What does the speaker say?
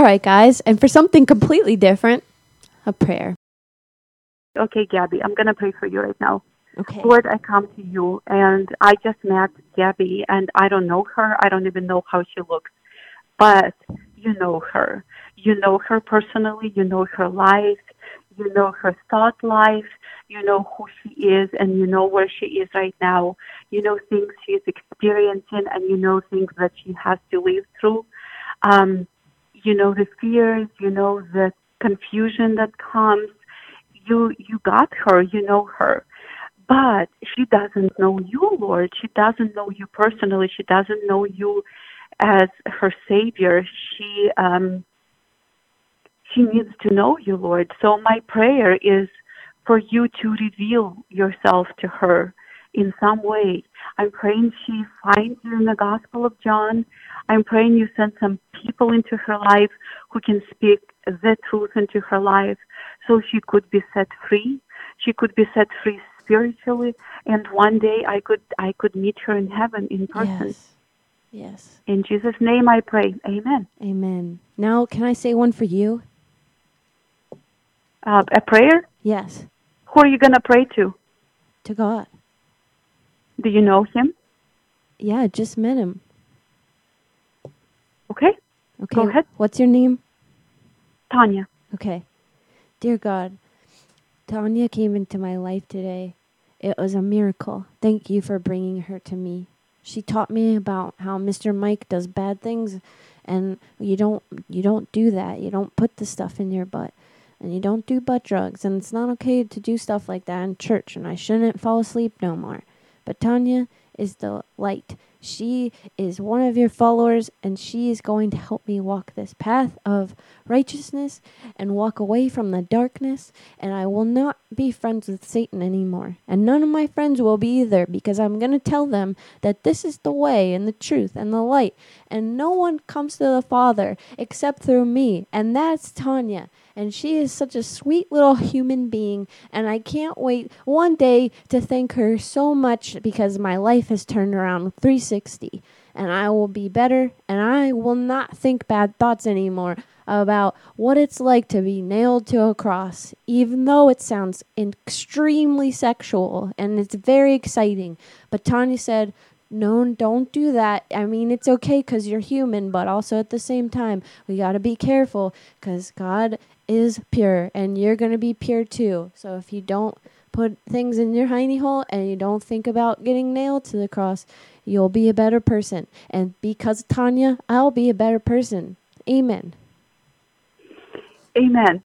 All right, guys. And for something completely different, a prayer. Okay, Gabby, I'm going to pray for you right now. Okay. Lord, I come to you, and I just met Gabby, and I don't know her. I don't even know how she looks, but you know her. You know her personally. You know her life. You know her thought life. You know who she is, and you know where she is right now. You know things she is experiencing, and you know things that she has to live through. Um, you know the fears. You know the confusion that comes. You you got her. You know her but she doesn't know you, Lord. She doesn't know you personally. She doesn't know you as her Savior. She um, she needs to know you, Lord. So my prayer is for you to reveal yourself to her in some way. I'm praying she finds you in the Gospel of John. I'm praying you send some people into her life who can speak the truth into her life so she could be set free. She could be set free spiritually and one day I could I could meet her in heaven in person. Yes. Yes. In Jesus' name I pray. Amen. Amen. Now, can I say one for you? Uh, a prayer? Yes. Who are you going to pray to? To God. Do you know him? Yeah, I just met him. Okay. Okay. Go ahead. What's your name? Tanya. Okay. Dear God, Tanya came into my life today. It was a miracle. Thank you for bringing her to me. She taught me about how Mr. Mike does bad things and you don't you don't do that. You don't put the stuff in your butt and you don't do butt drugs and it's not okay to do stuff like that in church and I shouldn't fall asleep no more. But Tanya is the light. She is one of your followers, and she is going to help me walk this path of righteousness and walk away from the darkness. And I will not be friends with Satan anymore. And none of my friends will be either, because I'm going to tell them that this is the way and the truth and the light. And no one comes to the Father except through me. And that's Tanya and she is such a sweet little human being and I can't wait one day to thank her so much because my life has turned around 360 and I will be better and I will not think bad thoughts anymore about what it's like to be nailed to a cross even though it sounds extremely sexual and it's very exciting but Tanya said no, don't do that. I mean, it's okay because you're human, but also at the same time, we got to be careful because God is pure and you're going to be pure too. So if you don't put things in your hiney hole and you don't think about getting nailed to the cross, you'll be a better person. And because Tanya, I'll be a better person. Amen. Amen.